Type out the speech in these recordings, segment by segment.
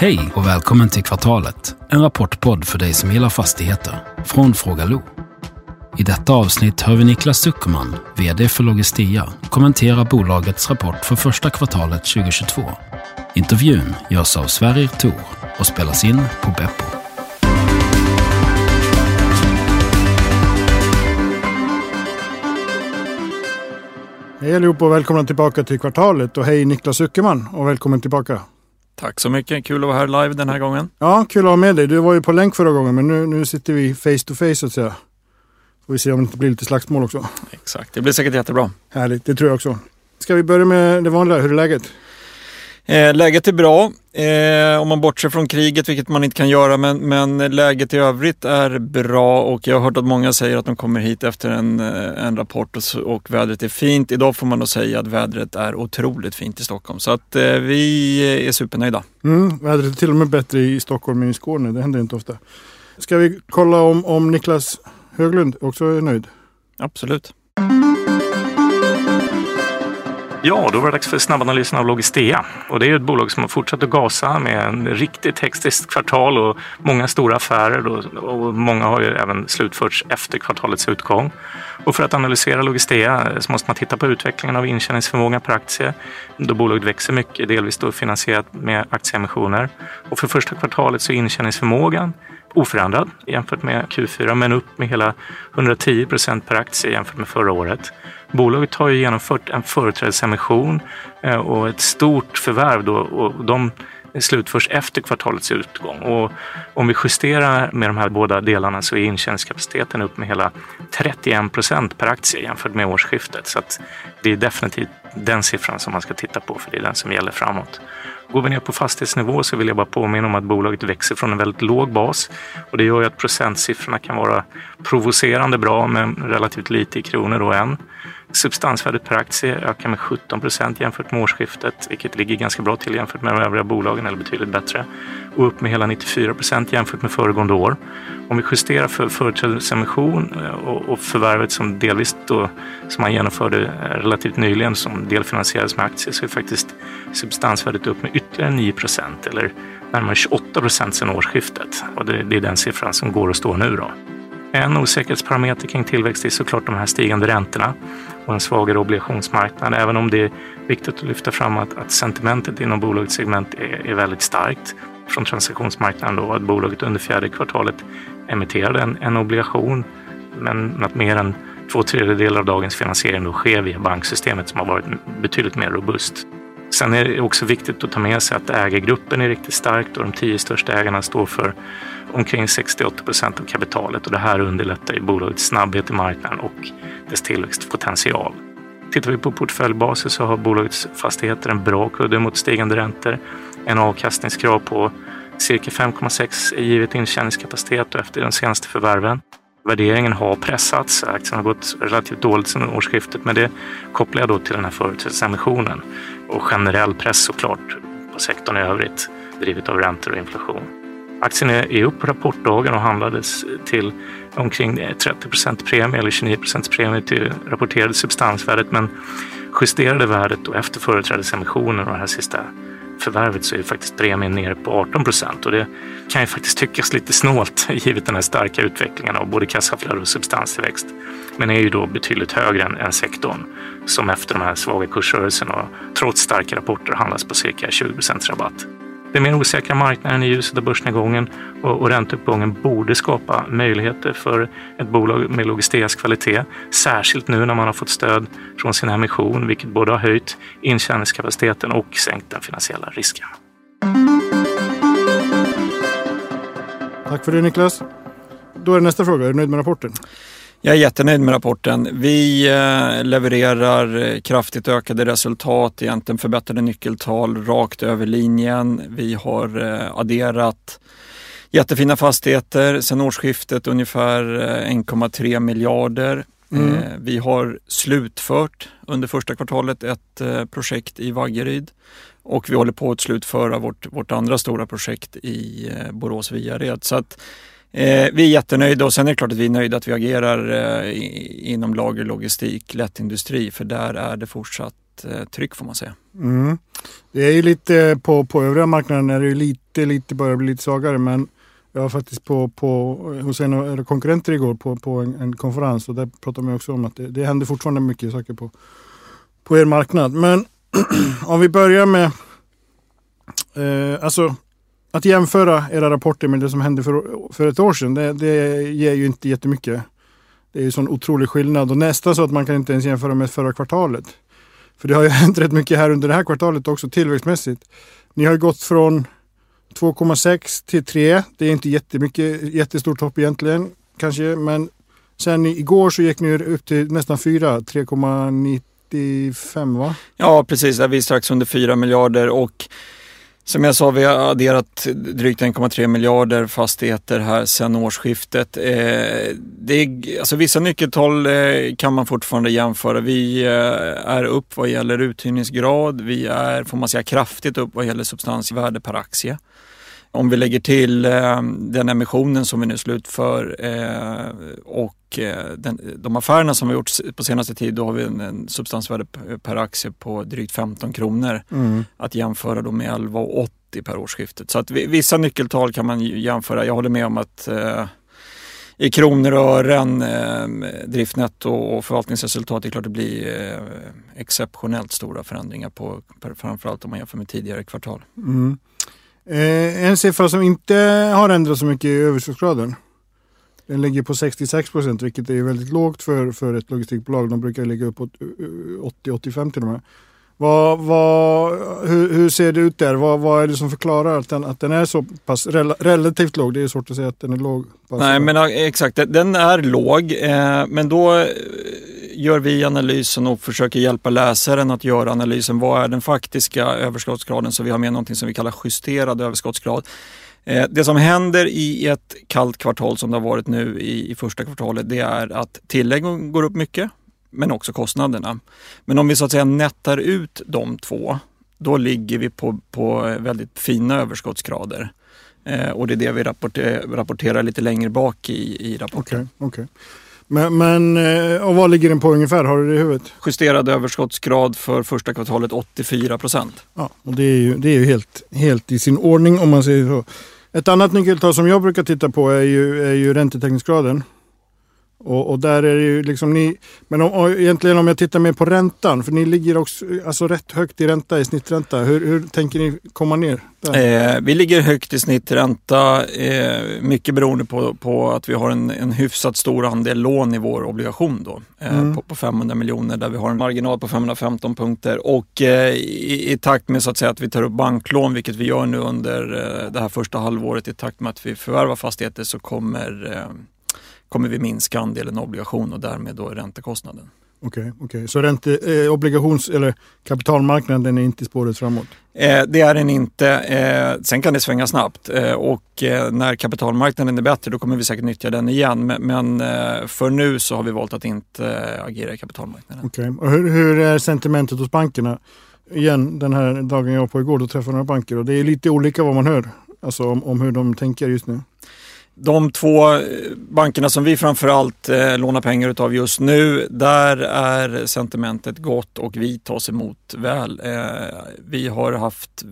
Hej och välkommen till Kvartalet, en rapportpodd för dig som gillar fastigheter, från Fråga Lo. I detta avsnitt hör vi Niklas Zuckerman, VD för Logistea, kommentera bolagets rapport för första kvartalet 2022. Intervjun görs av Sverrir Tor och spelas in på Beppo. Hej allihop och välkomna tillbaka till Kvartalet och hej Niklas Zuckerman och välkommen tillbaka. Tack så mycket, kul att vara här live den här gången. Ja, kul att ha med dig. Du var ju på länk förra gången men nu, nu sitter vi face to face så att säga. Får vi se om det inte blir lite slagsmål också. Exakt, det blir säkert jättebra. Härligt, det tror jag också. Ska vi börja med det vanliga, hur är läget? Eh, läget är bra, eh, om man bortser från kriget, vilket man inte kan göra, men, men läget i övrigt är bra och jag har hört att många säger att de kommer hit efter en, eh, en rapport och, och vädret är fint. Idag får man nog säga att vädret är otroligt fint i Stockholm, så att eh, vi är supernöjda. Mm, vädret är till och med bättre i Stockholm än i Skåne, det händer inte ofta. Ska vi kolla om, om Niklas Höglund också är nöjd? Absolut. Ja, då var det dags för snabbanalysen av Logistea. Och det är ett bolag som har fortsatt att gasa med en riktigt hektiskt kvartal och många stora affärer och många har ju även slutförts efter kvartalets utgång. Och för att analysera Logistea så måste man titta på utvecklingen av intjäningsförmågan per aktie då bolaget växer mycket, delvis då finansierat med aktieemissioner. Och för första kvartalet så är intjäningsförmågan oförändrad jämfört med Q4 men upp med hela 110 procent per aktie jämfört med förra året. Bolaget har ju genomfört en företrädesemission eh, och ett stort förvärv då, och de slutförs efter kvartalets utgång. Och om vi justerar med de här båda delarna så är intjäningskapaciteten upp med hela 31 procent per aktie jämfört med årsskiftet. Så att det är definitivt den siffran som man ska titta på för det är den som gäller framåt. Går vi ner på fastighetsnivå så vill jag bara påminna om att bolaget växer från en väldigt låg bas och det gör ju att procentsiffrorna kan vara provocerande bra men relativt lite i kronor då än. Substansvärdet per aktie ökar med 17 procent jämfört med årsskiftet, vilket ligger ganska bra till jämfört med de övriga bolagen eller betydligt bättre. Och upp med hela 94 procent jämfört med föregående år. Om vi justerar för företrädesemission eh, och förvärvet som delvis då, som man genomförde eh, relativt nyligen som delfinansierades med aktier så är faktiskt substansvärdet upp med ytterligare 9 procent eller närmare 28 procent sedan årsskiftet. Och det, det är den siffran som går att stå nu då. En osäkerhetsparameter kring tillväxt är såklart de här stigande räntorna och en svagare obligationsmarknad. Även om det är viktigt att lyfta fram att, att sentimentet inom bolagets segment är, är väldigt starkt från transaktionsmarknaden då att bolaget under fjärde kvartalet emitterade en, en obligation men att mer än två tredjedelar av dagens finansiering då sker via banksystemet som har varit betydligt mer robust. Sen är det också viktigt att ta med sig att ägargruppen är riktigt stark och de tio största ägarna står för omkring 68 procent av kapitalet och det här underlättar ju bolagets snabbhet i marknaden och dess tillväxtpotential. Tittar vi på portföljbasis så har bolagets fastigheter en bra kudde mot stigande räntor, en avkastningskrav på cirka 5,6 givet intjäningskapacitet och efter de senaste förvärven. Värderingen har pressats, aktien har gått relativt dåligt sedan årsskiftet men det kopplar jag då till den här företagsemissionen och generell press såklart på sektorn i övrigt drivet av räntor och inflation. Aktien är upp på rapportdagen och handlades till omkring 30 procent premie eller 29 procents premie till rapporterade substansvärdet men justerade värdet då efter företrädesemissionen och den här sista förvärvet så är faktiskt premien nere på 18 procent och det kan ju faktiskt tyckas lite snålt givet den här starka utvecklingen av både kassaflöde och substanstillväxt. Men är ju då betydligt högre än, än sektorn som efter de här svaga kursrörelserna och trots starka rapporter handlas på cirka 20 procents rabatt. Den mer osäkra marknaden i ljuset av börsnedgången och, och ränteuppgången borde skapa möjligheter för ett bolag med Logisteas kvalitet. Särskilt nu när man har fått stöd från sin emission, vilket både har höjt intjäningskapaciteten och sänkt den finansiella risken. Tack för det Niklas. Då är det nästa fråga, är du nöjd med rapporten? Jag är jättenöjd med rapporten. Vi eh, levererar eh, kraftigt ökade resultat, egentligen förbättrade nyckeltal rakt över linjen. Vi har eh, adderat jättefina fastigheter sedan årsskiftet, ungefär eh, 1,3 miljarder. Mm. Vi har slutfört under första kvartalet ett projekt i Vaggeryd och vi håller på att slutföra vårt, vårt andra stora projekt i Borås-Viared. Så att Eh, vi är jättenöjda och sen är det klart att vi är nöjda att vi agerar eh, i, inom lager, logistik, lättindustri för där är det fortsatt eh, tryck får man säga. Mm. Det är ju lite eh, på, på övriga marknaden är det ju lite, lite börjar bli lite svagare men jag var faktiskt på, på, hos en av era konkurrenter igår på, på en, en konferens och där pratade man också om att det, det händer fortfarande mycket saker på, på er marknad. Men om vi börjar med eh, alltså att jämföra era rapporter med det som hände för, för ett år sedan, det, det ger ju inte jättemycket. Det är ju sån otrolig skillnad och nästan så att man kan inte ens jämföra med förra kvartalet. För det har ju hänt rätt mycket här under det här kvartalet också tillväxtmässigt. Ni har gått från 2,6 till 3. Det är inte jättemycket, jättestort hopp egentligen kanske, men sen igår så gick ni upp till nästan 4, 3,95 va? Ja precis, vi är strax under 4 miljarder och som jag sa, vi har adderat drygt 1,3 miljarder fastigheter här sedan årsskiftet. Eh, det är, alltså vissa nyckeltal eh, kan man fortfarande jämföra. Vi eh, är upp vad gäller uthyrningsgrad. Vi är, får man säga, kraftigt upp vad gäller substansvärde per aktie. Om vi lägger till eh, den emissionen som vi nu slutför eh, och eh, den, de affärerna som vi gjort på senaste tid, då har vi en, en substansvärde per aktie på drygt 15 kronor. Mm. Att jämföra då med 11,80 per årsskiftet. Så att vi, vissa nyckeltal kan man jämföra. Jag håller med om att i kronor och ören, eh, driftnetto och förvaltningsresultat, det är klart det blir eh, exceptionellt stora förändringar på framförallt om man jämför med tidigare kvartal. Mm. Eh, en siffra som inte har ändrats så mycket är överskottsgraden. Den ligger på 66 procent vilket är väldigt lågt för, för ett logistikbolag. De brukar ligga uppåt eh, eh, 80-85 till och med. Vad, vad, hur, hur, ser det ut där? Vad, vad är det som förklarar att den, att den är så pass rel, relativt låg? Det är svårt att säga att den är låg. Nej, men exakt. Den är låg, eh, men då gör vi analysen och försöker hjälpa läsaren att göra analysen. Vad är den faktiska överskottsgraden? Så vi har med någonting som vi kallar justerad överskottsgrad. Eh, det som händer i ett kallt kvartal som det har varit nu i, i första kvartalet det är att tilläggen går upp mycket men också kostnaderna. Men om vi så att säga nettar ut de två då ligger vi på, på väldigt fina överskottsgrader. Eh, och det är det vi rapporter, rapporterar lite längre bak i, i rapporten. Okay, okay. Men, men eh, och vad ligger den på ungefär? Har du det i huvudet? Justerad överskottsgrad för första kvartalet 84 procent. Ja, och det är ju, det är ju helt, helt i sin ordning om man säger så. Ett annat nyckeltal som jag brukar titta på är ju, är ju räntetäckningsgraden. Och, och, där är det ju liksom ni, men om, egentligen om jag tittar mer på räntan, för ni ligger också alltså rätt högt i ränta, i snittränta. Hur, hur tänker ni komma ner? Eh, vi ligger högt i snittränta, eh, mycket beroende på, på att vi har en, en hyfsat stor andel lån i vår obligation då, eh, mm. på, på, 500 miljoner där vi har en marginal på 515 punkter. Och eh, i, i, takt med så att, säga, att vi tar upp banklån, vilket vi gör nu under eh, det här första halvåret, i takt med att vi förvärvar fastigheter så kommer eh, kommer vi minska andelen obligation och därmed då räntekostnaden. Okej, okay, okay, så ränte, eh, obligations eller kapitalmarknaden är inte spåret framåt? Eh, det är den inte. Eh, sen kan det svänga snabbt eh, och eh, när kapitalmarknaden är bättre då kommer vi säkert nyttja den igen. Men, men eh, för nu så har vi valt att inte agera i kapitalmarknaden. Okej, okay. hur, hur, är sentimentet hos bankerna? Igen, den här dagen jag var på igår, då träffade jag några banker och det är lite olika vad man hör. Alltså om, om hur de tänker just nu de två eh, bankerna som vi framförallt eh, lånar pengar utav just nu, där är sentimentet gott och vi tas emot väl. Eh, vi har haft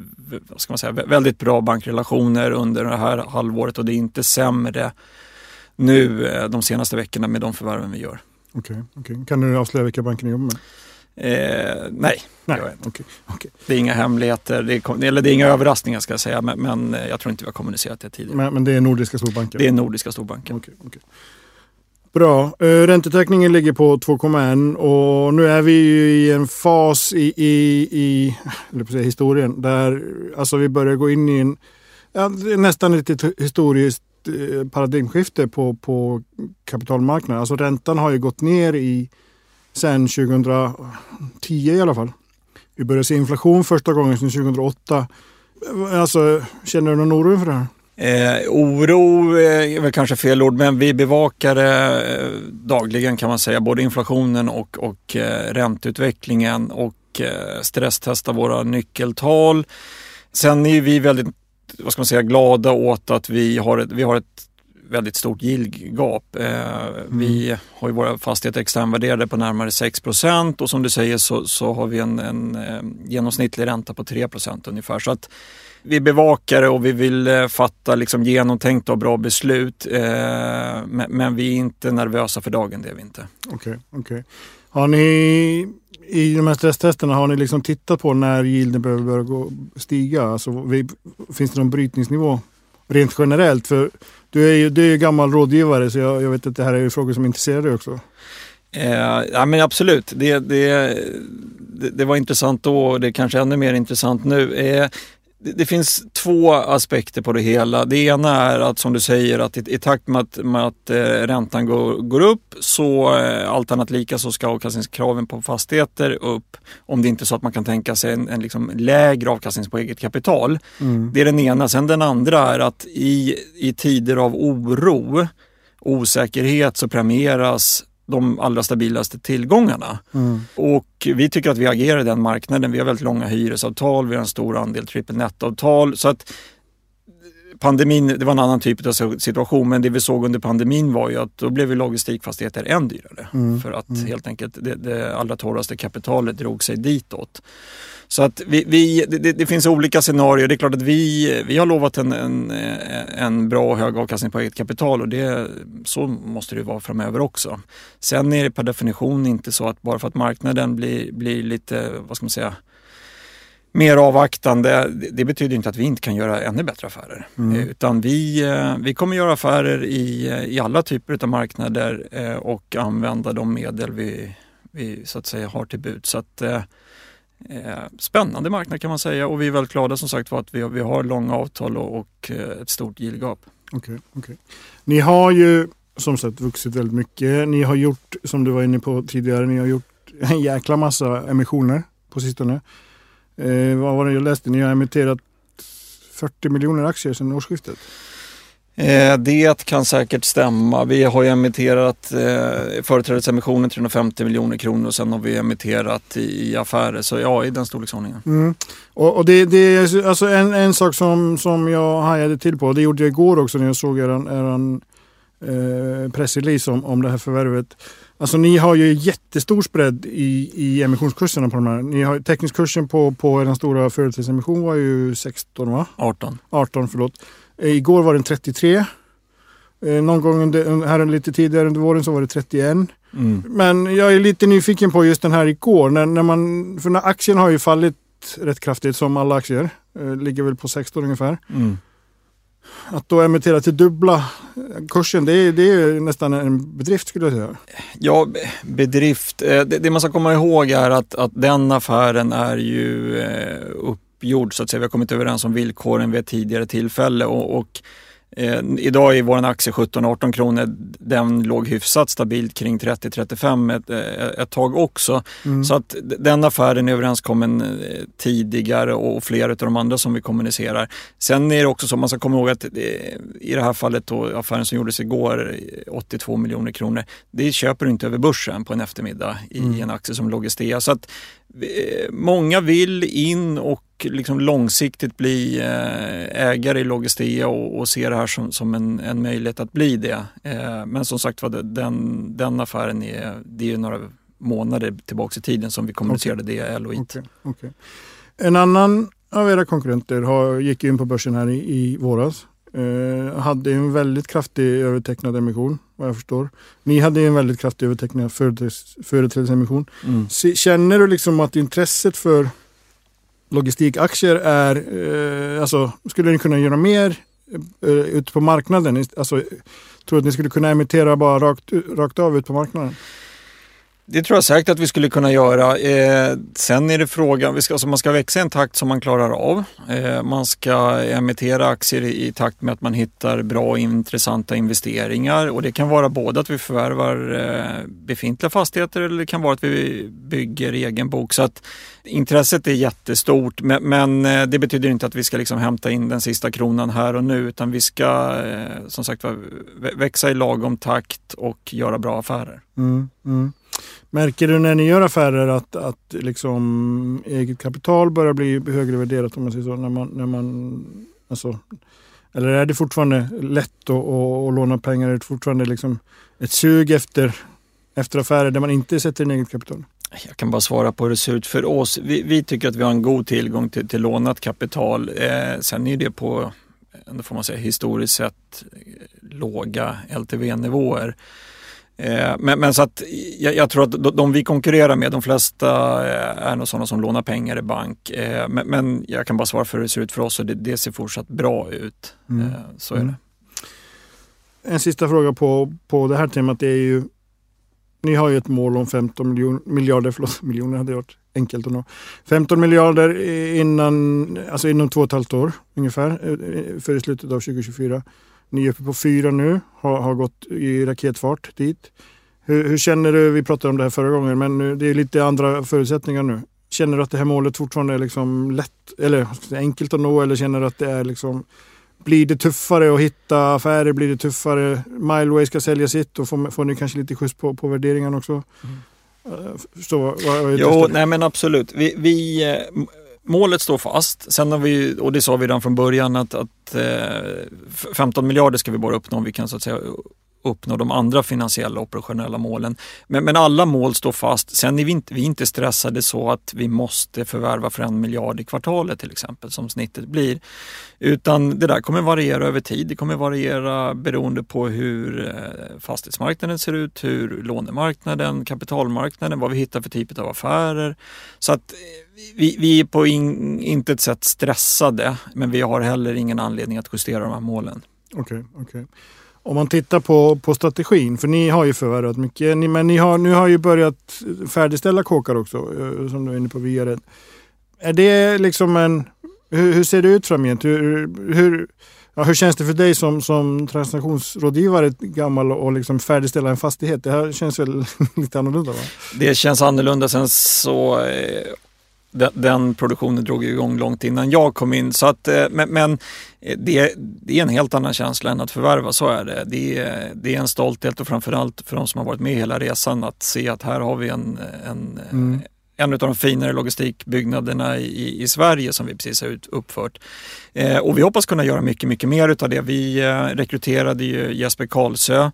vad ska man säga, väldigt bra bankrelationer under det här halvåret och det är inte sämre nu eh, de senaste veckorna med de förvärven vi gör. Okej, okay, okay. Kan du avslöja vilka banker ni jobbar med? Eh, nej, nej. Okay, okay. det är inga hemligheter, det är, eller det är inga överraskningar ska jag säga, men, men eh, jag tror inte vi har kommunicerat det tidigare. Men, men det är nordiska storbanker? Det är nordiska storbanker. Okay. Bra. Uh, räntetäckningen ligger på 2,1 och nu är vi ju i en fas i, i, i säga, historien där alltså vi börjar gå in i en ja, nästan ett historiskt eh, paradigmskifte på, på kapitalmarknaden. Alltså räntan har ju gått ner i sedan 2010 i alla fall. Vi började se inflation första gången sedan 2008. Alltså, känner du någon oro inför det här? Eh, oro är väl kanske fel ord, men vi bevakar det eh, dagligen kan man säga. Både inflationen och, och eh, ränteutvecklingen och eh, stresstestar våra nyckeltal. Sen är vi väldigt vad ska man säga, glada åt att vi har ett, vi har ett väldigt stort yieldgap. Eh, Vi har ju våra fastigheter externvärderade på närmare 6% och som du säger så, så har vi en, en eh, genomsnittlig ränta på 3% ungefär. Så att vi bevakar det och vi vill eh, fatta liksom genomtänkta och bra beslut. Men, vi är inte nervösa för dagen, det är vi inte. Okej, okej. Har ni i de här stresstesterna, har ni liksom tittat på när yielden behöver börja gå, stiga? Alltså, finns det någon brytningsnivå rent generellt? För du är ju, du är ju gammal rådgivare så jag, jag vet att det här är ju frågor som intresserar dig också. Eh, ja men absolut, det, det, det, det var intressant då och det är kanske ännu mer intressant nu. Eh, det, det finns två aspekter på det hela. Det ena är att som du säger att i, i takt med att, med att eh, räntan går, går upp så eh, allt annat lika så ska avkastningskraven på fastigheter upp. Om det inte är så att man kan tänka sig en, en liksom lägre avkastning på eget kapital. Det är den ena. Sen den andra är att i, i tider av oro osäkerhet så premieras de allra stabilaste tillgångarna. Och vi tycker att vi agerar i den marknaden. Vi har väldigt långa hyresavtal, vi har en stor andel triple net-avtal. Så att pandemin, det var en annan typ av situation, men det vi såg under pandemin var ju att då blev logistikfastigheter än dyrare. För att helt enkelt det, det allra torraste kapitalet drog sig ditåt. Så att vi, vi, det, det finns olika scenarier. Det är klart att vi, vi har lovat en, en, en bra och hög avkastning på eget kapital och det, så måste det vara framöver också. Sen är det per definition inte så att bara för att marknaden blir, blir lite, vad ska man säga, mer avvaktande. Det betyder inte att vi inte kan göra ännu bättre affärer. Eh, Utan vi, eh, vi kommer göra affärer i, eh, i alla typer av marknader och använda de medel vi, vi så att säga har till bud. Så att, Eh, spännande marknad kan man säga och vi är väldigt glada som sagt för att vi, vi har långa avtal och, och eh, ett stort yieldgap. Okej, okay. Ni har ju som sagt vuxit väldigt mycket. Ni har gjort, som du var inne på tidigare, ni har gjort en jäkla massa emissioner på sistone. Eh, vad var det jag läste? Ni har emitterat 40 miljoner aktier sedan årsskiftet. Eh, det kan säkert stämma. Vi har ju emitterat eh, företrädesemissionen 350 miljoner kronor och sen har vi emitterat i, i affärer. Så ja, i den storleksordningen. Mm. Och, och det, det är alltså en, en sak som, som jag hajade till på, det gjorde jag igår också när jag såg eran, eran eh, pressrelease om, om det här förvärvet. Alltså ni har ju jättestor spread i, i emissionskurserna på de här. Ni har, teckningskursen på, på den stora företrädesemission var ju 16 va? 18. 18 förlåt. Eh, igår var den 33. Eh, någon gång under, här lite tidigare under våren så var det 31. Mm. Men jag är lite nyfiken på just den här igår. När, när man, för när aktien har ju fallit rätt kraftigt som alla aktier. Eh, ligger väl på 16 ungefär. Mm. Att då emittera till dubbla kursen, det är, det är nästan en bedrift skulle jag säga. Ja, be- bedrift. Det, det man ska komma ihåg är att, att den affären är ju eh, uppgjord så att säga. Vi har kommit överens om villkoren vid ett tidigare tillfälle och, och eh, idag är vår aktie 17-18 kronor. Den låg hyfsat stabilt kring 30-35 ett, eh, ett tag också. Så att den affären är överenskommen eh, tidigare och flera av de andra som vi kommunicerar. Sen är det också så, man ska komma ihåg att eh, i det här fallet då, affären som gjordes igår, eh, 82 miljoner kronor, det köper du inte över börsen på en eftermiddag i en aktie som Logistea. Så att många vill in och liksom långsiktigt bli eh, ägare i Logistea och, och se det här som, som en, en möjlighet att bli det. Eh, Men som sagt var, den, den affären är, det är några månader tillbaka i tiden som vi kommunicerade det LOI. Okej, okej. En annan av era konkurrenter har, gick in på börsen här i, i våras. Eh, hade en väldigt kraftig övertecknad emission vad jag förstår. Ni hade en väldigt kraftig övertecknad företrädes- företrädesemission. Mm. Känner du liksom att intresset för logistikaktier är, eh, alltså skulle ni kunna göra mer eh, ute på marknaden? Alltså, tror du att ni skulle kunna emittera bara rakt, rakt av ut på marknaden? Det tror jag säkert att vi skulle kunna göra. Eh, sen är det frågan, vi ska, alltså man ska växa i en takt som man klarar av. Eh, man ska emittera aktier i, i takt med att man hittar bra och intressanta investeringar. Och det kan vara både att vi förvärvar eh, befintliga fastigheter eller det kan vara att vi bygger egen bok. Så att intresset är jättestort men, men eh, det betyder inte att vi ska liksom hämta in den sista kronan här och nu utan vi ska eh, som sagt växa i lagom takt och göra bra affärer. Mm, mm. Märker du när ni gör affärer att, att liksom eget kapital börjar bli högre värderat om man säger så? När man, när man, alltså, Eller är det fortfarande lätt att, att, att låna pengar? Är det fortfarande liksom ett sug efter, efter affärer där man inte sätter in eget kapital? Jag kan bara svara på hur det ser ut för oss. Vi, vi tycker att vi har en god tillgång till, till lånat kapital. Eh, sen är det på, ändå får man säga, historiskt sett eh, låga LTV-nivåer. Eh, men, men, så att jag, jag, tror att de vi konkurrerar med, de flesta eh, är nog sådana som lånar pengar i bank. Eh, men, men, jag kan bara svara för hur det ser ut för oss och det, det ser fortsatt bra ut. Mm. Så är mm. det. En sista fråga på, på det här temat är ju ni har ju ett mål om 15 miljon, miljarder, förlåt, miljoner hade varit enkelt att nå. 15 miljarder innan, alltså inom två och ett halvt år ungefär, för slutet av 2024. Ni är uppe på fyra nu, har, har gått i raketfart dit. Hur, hur, känner du, vi pratade om det här förra gången, men nu, det är lite andra förutsättningar nu. Känner du att det här målet fortfarande är liksom lätt, eller enkelt att nå eller känner du att det är liksom blir det tuffare att hitta affärer? Blir det tuffare? Mileway ska sälja sitt och får, får ni kanske lite skjuts på, på värderingarna också? Mm. Förstå, vad, vad jo, nej men absolut. Vi, vi, eh, målet står fast. Sen har vi, och det sa vi redan från början, att, att eh, 15 miljarder ska vi bara uppnå om vi kan så att säga uppnå de andra finansiella operationella målen. Men, men alla mål står fast. Sen är vi inte, vi är inte stressade så att vi måste förvärva för en miljard i kvartalet till exempel som snittet blir. Utan det där kommer variera över tid. Det kommer variera beroende på hur eh, fastighetsmarknaden ser ut, hur lånemarknaden, kapitalmarknaden, vad vi hittar för typ av affärer. Så att eh, vi, vi är på in, inte ett sätt stressade men vi har heller ingen anledning att justera de här målen. Okej, okay, okay. Om man tittar på, på strategin, för ni har ju förvärvat mycket, ni, men ni har, nu har ju börjat färdigställa kåkar också, eh, som du är inne på via Är det liksom en... Hur, hur ser det ut framgent? Hur, hur, ja, hur känns det för dig som, som transaktionsrådgivare, gammal och liksom färdigställa en fastighet? Det här känns väl lite annorlunda? Va? Det känns annorlunda. Sen så eh, den, den, produktionen drog igång långt innan jag kom in. Så att, eh, men, men eh, det, det, är en helt annan känsla än att förvärva, så är det. Det är, det är en stolthet och framförallt för de som har varit med hela resan att se att här har vi en, en mm en av de finare logistikbyggnaderna i, i Sverige som vi precis har uppfört. Eh, och vi hoppas kunna göra mycket, mycket mer utav det. Vi eh, rekryterade ju Jesper Karlsö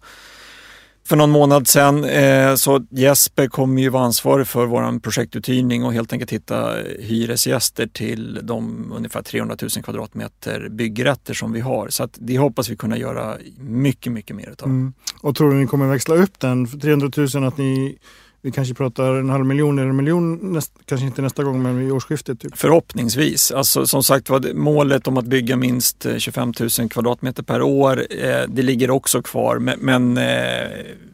för någon månad sedan. Eh, så Jesper kommer ju vara ansvarig för vår projektuthyrning och helt enkelt hitta hyresgäster till de ungefär 300 000 kvadratmeter byggrätter som vi har. Så att det hoppas vi kunna göra mycket, mycket mer utav. Mm. Och tror du ni kommer växla upp den? 300 000 att ni vi kanske pratar en halv miljon eller en miljon, näst, kanske inte nästa gång men vid årsskiftet. Typ. Förhoppningsvis. Alltså, som sagt var, målet om att bygga minst 25 eh, 000 kvadratmeter per år, eh, det ligger också kvar. Men, men eh,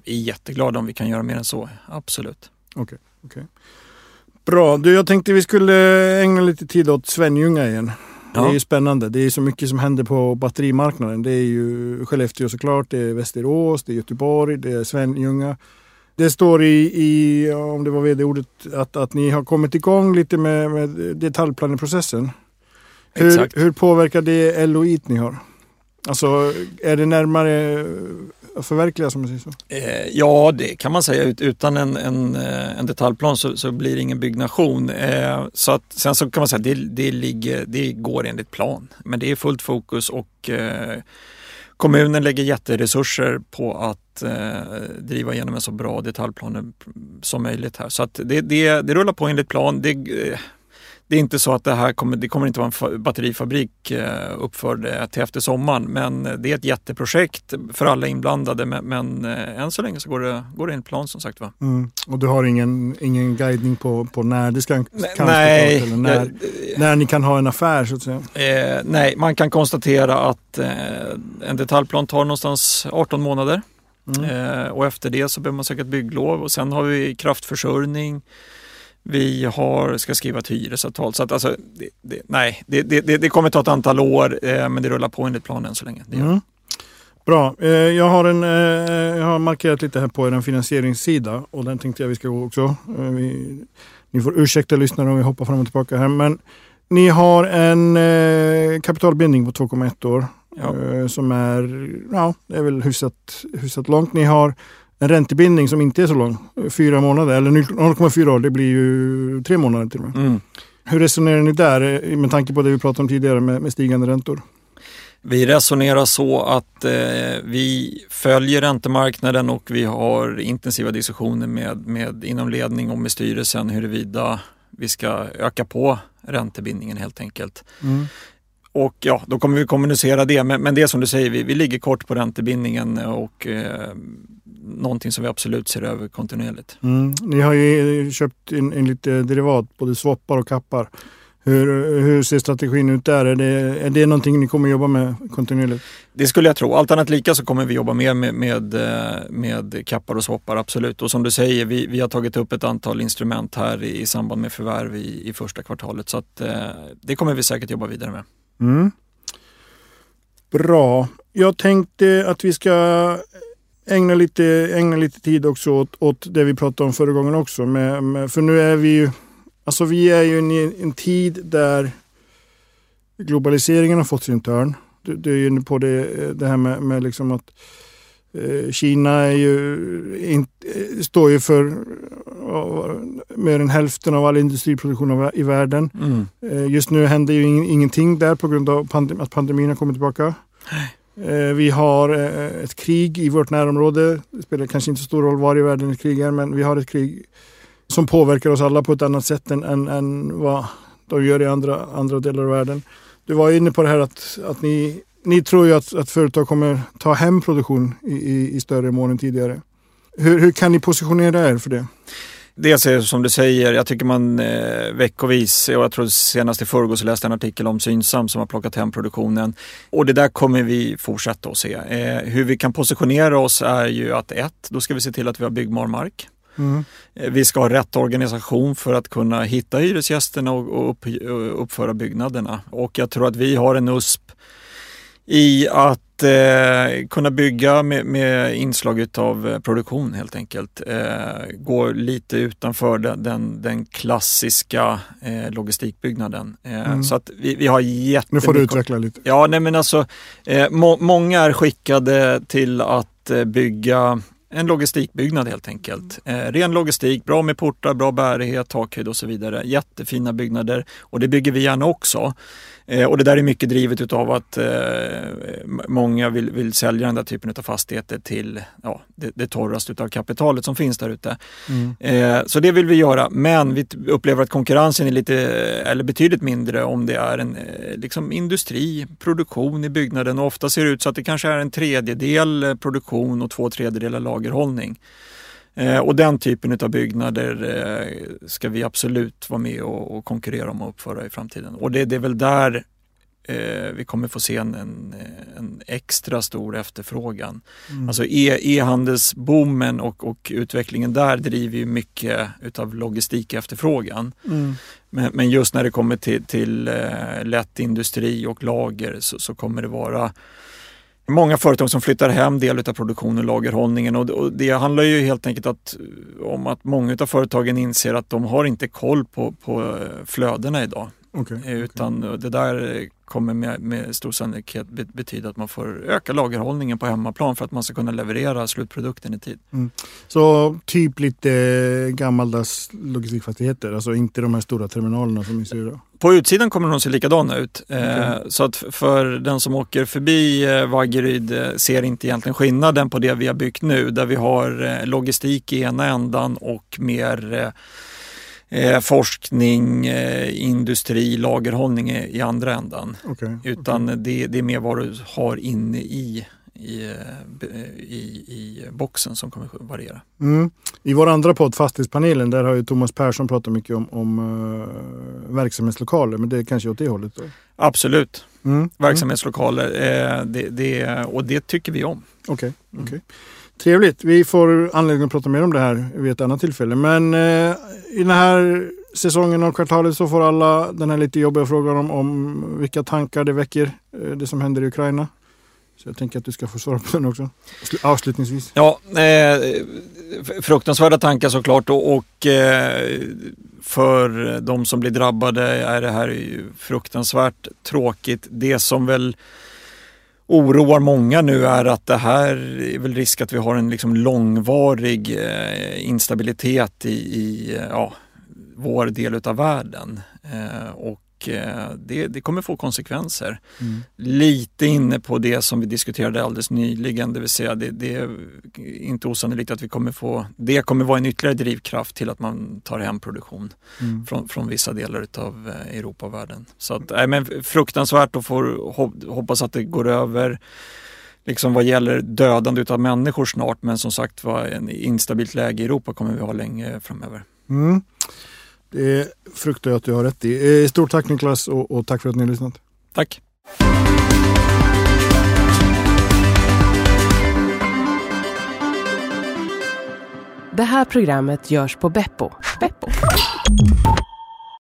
vi är jätteglada om vi kan göra mer än så, absolut. Okej. Okay, okay. Bra, du, jag tänkte vi skulle ägna lite tid åt Svenljunga igen. Ja. Det är ju spännande. Det är så mycket som händer på batterimarknaden. Det är ju Skellefteå såklart, det är Västerås, det är Göteborg, det är Svenljunga. Det står i, i om det var vd-ordet, att, att ni har kommit igång lite med, med detaljplaneprocessen. Hur, hur påverkar det LOI ni har? Alltså är det närmare att förverkliga som man säger så? Eh, ja, det kan man säga. Ut, utan en, en, eh, en detaljplan så, så, blir det ingen byggnation. Eh, så att, sen så kan man säga att det, det, ligger, det går enligt plan. Men det är fullt fokus och eh, kommunen lägger jätteresurser på att eh, driva igenom en så bra detaljplan som möjligt här. Så att det, det, det rullar på enligt plan. Det, eh, det är inte så att det här kommer, det kommer inte vara en batterifabrik eh, uppförd eh, till efter sommaren. Men det är ett jätteprojekt för alla inblandade. Men, men eh, än så länge så går det, går det enligt plan som sagt. Va? Mm. Och du har ingen, ingen guidning på, på när det ska kan nej, eller när, jag, när ni kan ha en affär så att säga? Eh, nej, man kan konstatera att eh, en detaljplan tar någonstans 18 månader. Mm. Eh, och efter det så behöver man söka ett bygglov och sen har vi kraftförsörjning vi har, ska skriva ett hyresavtal. Så att alltså, det, det, nej, det, det, kommer ta ett antal år eh, men det rullar på enligt planen så länge. Mm. Bra. Eh, jag, har en, eh, jag har markerat lite här på er finansieringssida och den tänkte jag vi ska gå också. Eh, vi, ni får ursäkta lyssnare om vi hoppar fram och tillbaka här. Men ni har en eh, kapitalbindning på 2,1 år. Ja. Eh, som är, ja, det är väl hyfsat, hyfsat långt. Ni har en räntebindning som inte är så lång, fyra månader eller 0,4 år, det blir ju tre månader till och med. Mm. Hur resonerar ni där eh, med tanke på det vi pratade om tidigare med, med stigande räntor? Vi resonerar så att eh, vi följer räntemarknaden och vi har intensiva diskussioner med, med inom ledning och med styrelsen huruvida vi ska öka på räntebindningen helt enkelt. Mm. Och ja, då kommer vi kommunicera det. Men, men det är som du säger, vi, vi ligger kort på räntebindningen och eh, någonting som vi absolut ser över kontinuerligt. Mm. Ni har ju köpt in, in lite derivat, både swappar och kappar. Hur, hur ser strategin ut där? Är det, är det någonting ni kommer jobba med kontinuerligt? Det skulle jag tro. Allt annat lika så kommer vi jobba mer med, med, eh, med kappar och swappar, absolut. Och som du säger, vi, vi har tagit upp ett antal instrument här i, i samband med förvärv i, i första kvartalet. Så att, eh, det kommer vi säkert jobba vidare med. Mm. Bra. Jag tänkte att vi ska ägna lite, ägna lite tid också åt, åt det vi pratade om förra gången också. Med, med, för nu är vi ju, alltså vi är ju i en, en tid där globaliseringen har fått sin törn. Du, du är ju inne på det, eh, det här med, med liksom att eh, Kina är ju, in, eh, står ju för mer än hälften av all industriproduktion i världen. Mm. Eh, Just nu händer ju ing- ingenting där på grund av pandem- att pandemin har kommit tillbaka. Eh, Vi har eh, ett krig i vårt närområde. Det spelar kanske inte så stor roll var i världen ett krig är, men vi har ett krig som påverkar oss alla på ett annat sätt än, än, än vad de gör i andra, andra delar av världen. Du var inne på det här att, att ni, ni tror ju att, att företag kommer ta hem produktion i, i, i större mån än tidigare. Hur, hur kan ni positionera er för det? Dels är det som du säger, jag tycker man eh, veckovis, och jag tror senast i förrgår så läste jag en artikel om Synsam som har plockat hem produktionen. Och det där kommer vi fortsätta att se. Eh, hur vi kan positionera oss är ju att ett, då ska vi se till att vi har byggbar mark. Mm. Eh, Vi ska ha rätt organisation för att kunna hitta hyresgästerna och, och upp, och uppföra byggnaderna. Och jag tror att vi har en USP i att eh, kunna bygga med, med inslag utav eh, produktion helt enkelt. Eh, gå lite utanför den, den, den klassiska eh, logistikbyggnaden. Eh, Mm. Så att vi, vi har jättemycket... Nu får du utveckla lite. Ja, nej men alltså, eh, må, många är skickade till att bygga en logistikbyggnad helt enkelt. Eh, ren logistik, bra med portar, bra bärighet, takhöjd och så vidare. Jättefina byggnader och det bygger vi gärna också. Eh, och det där är mycket drivet utav att eh, många vill, vill sälja den där typen av fastigheter till ja, det, det torraste utav kapitalet som finns där ute. Mm. Eh, så det vill vi göra, men vi upplever att konkurrensen är lite, eller betydligt mindre om det är en eh, liksom industri, produktion i byggnaden och ofta ser det ut så att det kanske är en tredjedel produktion och två tredjedelar lagerhållning. Eh, och den typen av byggnader eh, ska vi absolut vara med och, och konkurrera om att uppföra i framtiden. Och det, det är väl där eh, vi kommer få se en, en, en extra stor efterfrågan. Mm. Alltså e- e-handelsboomen och, och utvecklingen där driver ju mycket utav logistik efterfrågan. Mm. Men, men just när det kommer till, till lätt industri och lager så, så kommer det vara många företag som flyttar hem del av produktionen och lagerhållningen och, det- handlar ju helt enkelt att, om att många av företagen inser att de har inte koll på, på eh, flödena idag. Okej. Eh, Utan det där kommer med, med stor sannolikhet be- betyda att man får öka lagerhållningen på hemmaplan för att man ska kunna leverera slutprodukten i tid. Så typ lite gammaldags logistikfastigheter, alltså inte de här stora terminalerna som ni ser idag. På utsidan kommer de se likadana ut. Eh, Okej. Så att för den som åker förbi eh, Vaggeryd ser inte egentligen skillnaden på det vi har byggt nu där vi har logistik i ena ändan och mer eh, forskning, eh, industri, lagerhållning i, andra ändan. Okej. Utan det, det är mer vad du har inne i, i, eh, i, i boxen som kommer variera. Mm. I vår andra podd, Fastighetspanelen, där har ju Thomas Persson pratat mycket om, om uh, verksamhetslokaler, men det är kanske åt det hållet då? Absolut, Mm. verksamhetslokaler eh, det, det, och det tycker vi om. Okej. Mm. Trevligt. Vi får anledning att prata mer om det här vid ett annat tillfälle. Men eh, i den här säsongen och kvartalet så får alla den här lite jobbiga frågan om, om vilka tankar det väcker, eh, det som händer i Ukraina. Så jag tänker att du ska få svara på den också. Avslutningsvis. Ja, eh, fruktansvärda tankar såklart och, och eh, för de som blir drabbade är det här fruktansvärt tråkigt. Det som väl oroar många nu är att det här är väl risk att vi har en liksom långvarig eh, instabilitet i, i ja, vår del av världen. Eh, och och eh, det, det kommer få konsekvenser. Mm. Lite inne på det som vi diskuterade alldeles nyligen, det vill säga det, det är inte osannolikt att vi kommer få, det kommer vara en ytterligare drivkraft till att man tar hem produktion Mm. från, från vissa delar av Europa och världen. Så att, nej, men fruktansvärt och får hoppas att det går över liksom vad gäller dödande av människor snart men som sagt var en instabilt läge i Europa kommer vi ha länge framöver. Mm. Det fruktar jag att du har rätt i. Eh, Stort tack Niklas och, och tack för att ni har lyssnat. Tack! Det här programmet görs på Beppo. Beppo.